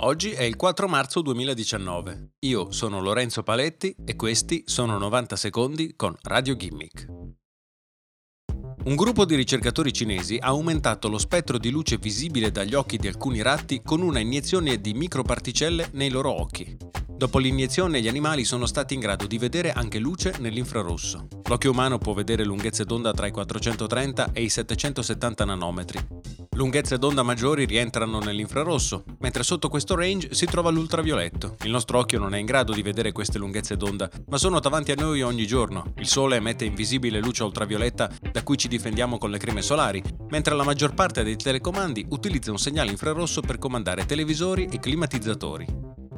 Oggi è il 4 marzo 2019. Io sono Lorenzo Paletti e questi sono 90 secondi con Radio Gimmick. Un gruppo di ricercatori cinesi ha aumentato lo spettro di luce visibile dagli occhi di alcuni ratti con una iniezione di microparticelle nei loro occhi. Dopo l'iniezione gli animali sono stati in grado di vedere anche luce nell'infrarosso. L'occhio umano può vedere lunghezze d'onda tra i 430 e i 770 nanometri. Lunghezze d'onda maggiori rientrano nell'infrarosso, mentre sotto questo range si trova l'ultravioletto. Il nostro occhio non è in grado di vedere queste lunghezze d'onda, ma sono davanti a noi ogni giorno. Il sole emette invisibile luce ultravioletta da cui ci difendiamo con le creme solari, mentre la maggior parte dei telecomandi utilizza un segnale infrarosso per comandare televisori e climatizzatori.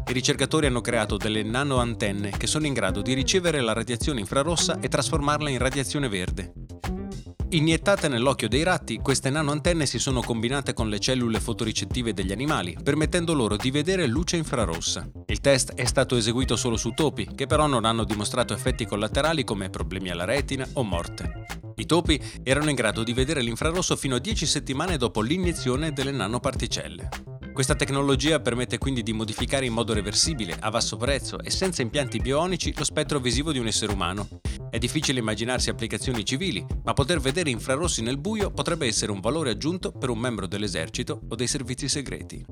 I ricercatori hanno creato delle nanoantenne che sono in grado di ricevere la radiazione infrarossa e trasformarla in radiazione verde. Iniettate nell'occhio dei ratti, queste nanoantenne si sono combinate con le cellule fotoricettive degli animali, permettendo loro di vedere luce infrarossa. Il test è stato eseguito solo su topi, che però non hanno dimostrato effetti collaterali come problemi alla retina o morte. I topi erano in grado di vedere l'infrarosso fino a 10 settimane dopo l'iniezione delle nanoparticelle. Questa tecnologia permette quindi di modificare in modo reversibile, a basso prezzo e senza impianti bionici lo spettro visivo di un essere umano. È difficile immaginarsi applicazioni civili, ma poter vedere infrarossi nel buio potrebbe essere un valore aggiunto per un membro dell'esercito o dei servizi segreti.